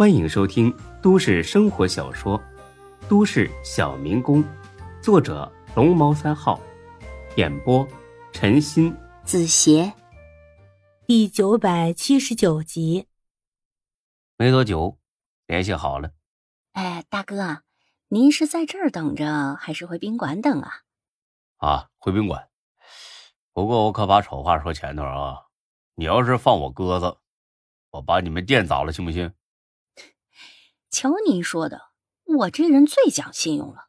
欢迎收听都市生活小说《都市小民工》，作者龙猫三号，演播陈鑫、子邪，第九百七十九集。没多久，联系好了。哎，大哥，您是在这儿等着，还是回宾馆等啊？啊，回宾馆。不过我可把丑话说前头啊，你要是放我鸽子，我把你们店砸了，信不信？瞧您说的，我这人最讲信用了。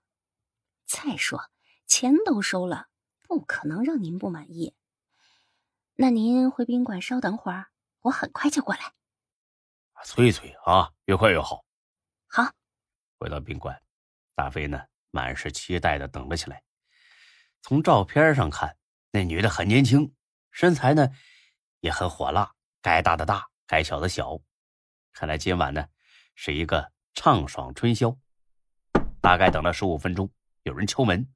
再说钱都收了，不可能让您不满意。那您回宾馆稍等会儿，我很快就过来。催催啊，越快越好。好。回到宾馆，大飞呢满是期待的等了起来。从照片上看，那女的很年轻，身材呢也很火辣，该大的大，该小的小。看来今晚呢是一个畅爽春宵。大概等了十五分钟，有人敲门，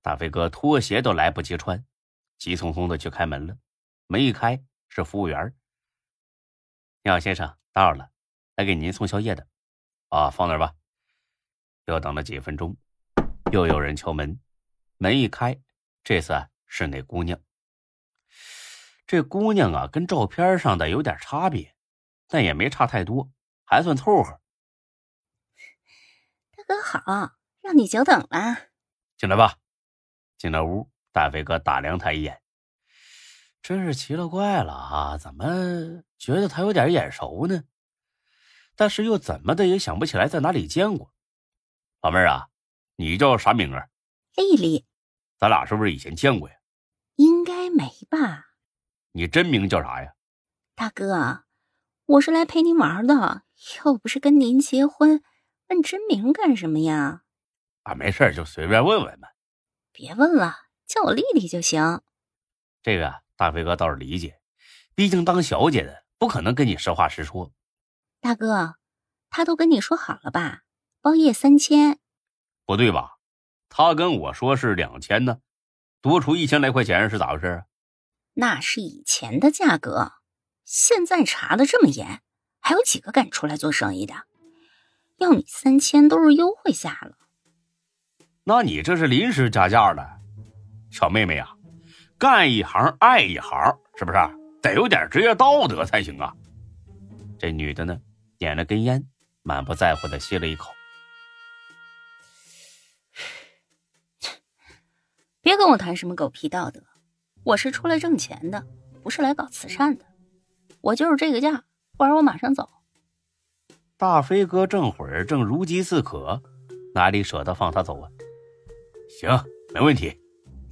大飞哥拖鞋都来不及穿，急匆匆的去开门了。门一开，是服务员。你好，先生，打扰了，来给您送宵夜的。啊，放那吧。又等了几分钟，又有人敲门，门一开，这次是那姑娘。这姑娘啊，跟照片上的有点差别，但也没差太多，还算凑合。大哥好，让你久等了。进来吧。进了屋，大飞哥打量他一眼，真是奇了怪了啊！怎么觉得他有点眼熟呢？但是又怎么的也想不起来在哪里见过。老妹儿啊，你叫啥名啊？丽丽。咱俩是不是以前见过呀？应该没吧。你真名叫啥呀？大哥，我是来陪您玩的，又不是跟您结婚，问真名干什么呀？啊，没事就随便问问嘛。别问了，叫我丽丽就行。这个大飞哥倒是理解，毕竟当小姐的不可能跟你实话实说。大哥，他都跟你说好了吧？包夜三千？不对吧？他跟我说是两千呢，多出一千来块钱是咋回事啊？那是以前的价格，现在查的这么严，还有几个敢出来做生意的？要你三千都是优惠价了。那你这是临时加价了，小妹妹呀，干一行爱一行，是不是？得有点职业道德才行啊。这女的呢，点了根烟，满不在乎的吸了一口。别跟我谈什么狗屁道德，我是出来挣钱的，不是来搞慈善的。我就是这个价，不然我马上走。大飞哥这会儿正如饥似渴，哪里舍得放他走啊？行，没问题。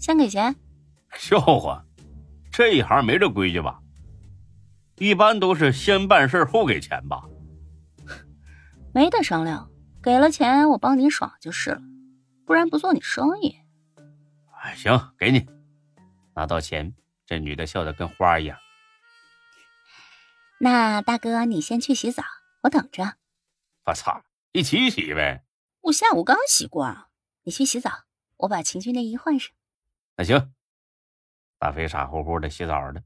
先给钱？笑话，这一行没这规矩吧？一般都是先办事后给钱吧？没得商量，给了钱我帮你爽就是了，不然不做你生意。行，给你拿到钱。这女的笑得跟花一样。那大哥，你先去洗澡，我等着。我操，一起洗呗。我下午刚洗过，你去洗澡，我把情趣内衣换上。那行。大飞傻乎乎的洗澡呢，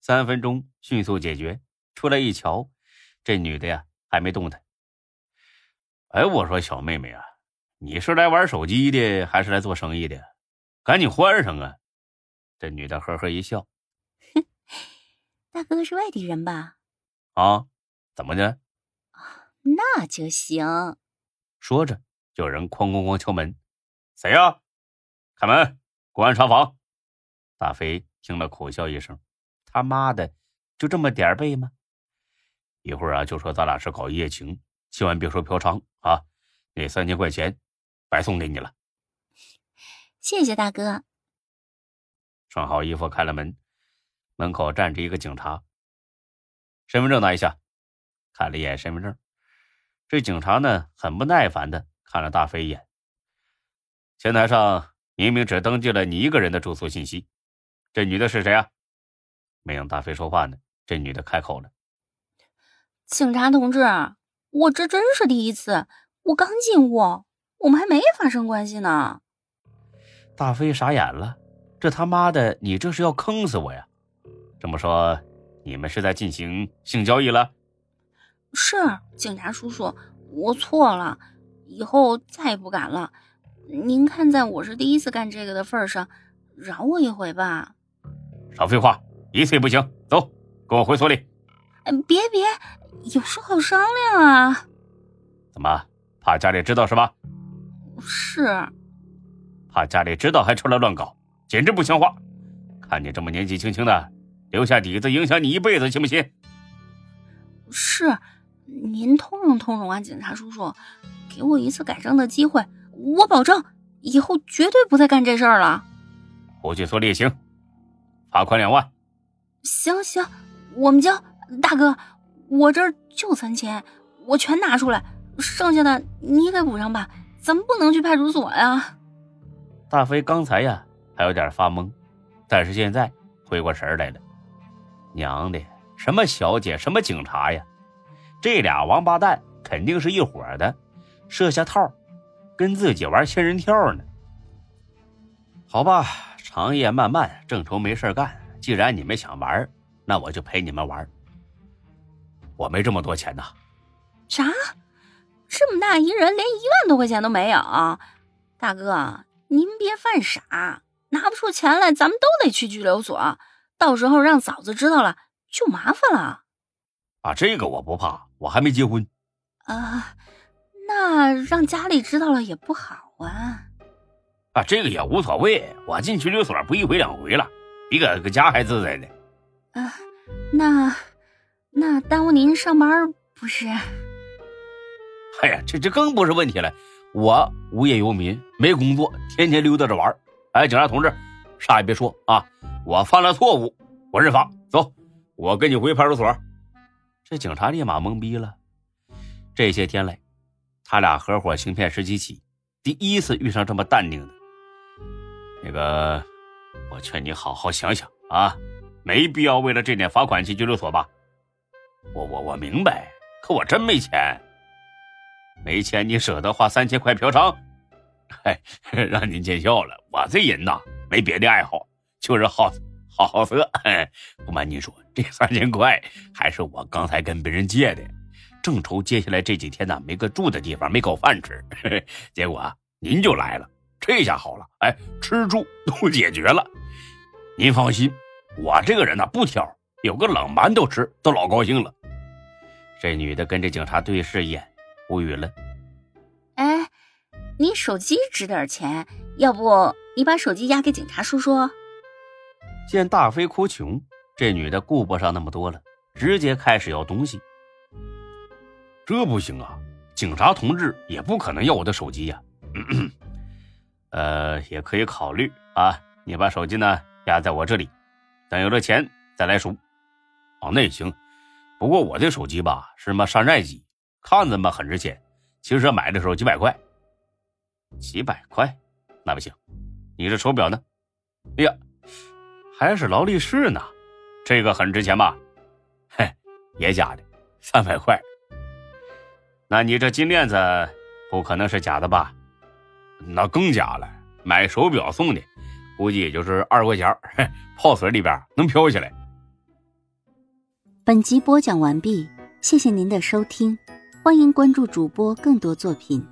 三分钟迅速解决。出来一瞧，这女的呀还没动弹。哎，我说小妹妹啊，你是来玩手机的，还是来做生意的？赶紧换上啊！这女的呵呵一笑，哼，大哥是外地人吧？啊，怎么的？啊，那就行。说着，有人哐哐哐敲门，谁呀？开门，公安查房。大飞听了，苦笑一声：“他妈的，就这么点背吗？一会儿啊，就说咱俩是搞一夜情，千万别说嫖娼啊！那三千块钱，白送给你了。”谢谢大哥。穿好衣服，开了门，门口站着一个警察。身份证拿一下。看了一眼身份证，这警察呢很不耐烦的看了大飞一眼。前台上明明只登记了你一个人的住宿信息，这女的是谁啊？没等大飞说话呢，这女的开口了：“警察同志，我这真是第一次，我刚进屋，我们还没发生关系呢。”大飞傻眼了，这他妈的，你这是要坑死我呀！这么说，你们是在进行性交易了？是警察叔叔，我错了，以后再也不敢了。您看在我是第一次干这个的份上，饶我一回吧。少废话，一次也不行。走，跟我回所里。嗯，别别，有事好商量啊。怎么，怕家里知道是吧？是。怕家里知道还出来乱搞，简直不像话。看你这么年纪轻轻的，留下底子影响你一辈子，信不信？是，您通融通融啊，警察叔叔，给我一次改正的机会，我保证以后绝对不再干这事儿了。回去所里也行，罚款两万。行行，我们交。大哥，我这儿就三千，我全拿出来，剩下的你给补上吧。咱们不能去派出所呀。大飞刚才呀还有点发懵，但是现在回过神来了。娘的，什么小姐，什么警察呀？这俩王八蛋肯定是一伙的，设下套，跟自己玩仙人跳呢。好吧，长夜漫漫，正愁没事干。既然你们想玩，那我就陪你们玩。我没这么多钱呐。啥？这么大一人，连一万多块钱都没有？大哥。您别犯傻，拿不出钱来，咱们都得去拘留所。到时候让嫂子知道了，就麻烦了。啊，这个我不怕，我还没结婚。啊，那让家里知道了也不好啊。啊，这个也无所谓，我进拘留所不一回两回了，比搁搁家还自在呢。啊，那那耽误您上班不是？哎呀，这这更不是问题了。我无业游民，没工作，天天溜达着玩哎，警察同志，啥也别说啊！我犯了错误，我认罚。走，我跟你回派出所。这警察立马懵逼了。这些天来，他俩合伙行骗十几起，第一次遇上这么淡定的。那个，我劝你好好想想啊，没必要为了这点罚款去拘留所吧？我我我明白，可我真没钱。没钱，你舍得花三千块嫖娼？嗨，让您见笑了。我这人呐，没别的爱好，就是好好好色。不瞒您说，这三千块还是我刚才跟别人借的。正愁接下来这几天呢，没个住的地方，没口饭吃。结果啊您就来了，这下好了，哎，吃住都解决了。您放心，我这个人呢不挑，有个冷馒头吃都老高兴了。这女的跟这警察对视一眼。无语了。哎，你手机值点钱，要不你把手机押给警察叔叔？见大飞哭穷，这女的顾不上那么多了，直接开始要东西。这不行啊，警察同志也不可能要我的手机呀。呃，也可以考虑啊，你把手机呢压在我这里，等有了钱再来赎。哦，那也行，不过我这手机吧是什么山寨机。看着嘛很值钱，其实买的时候几百块，几百块，那不行。你这手表呢？哎呀，还是劳力士呢，这个很值钱吧？嘿，也假的，三百块。那你这金链子不可能是假的吧？那更假了，买手表送的，估计也就是二十块钱，泡水里边能飘起来。本集播讲完毕，谢谢您的收听。欢迎关注主播更多作品。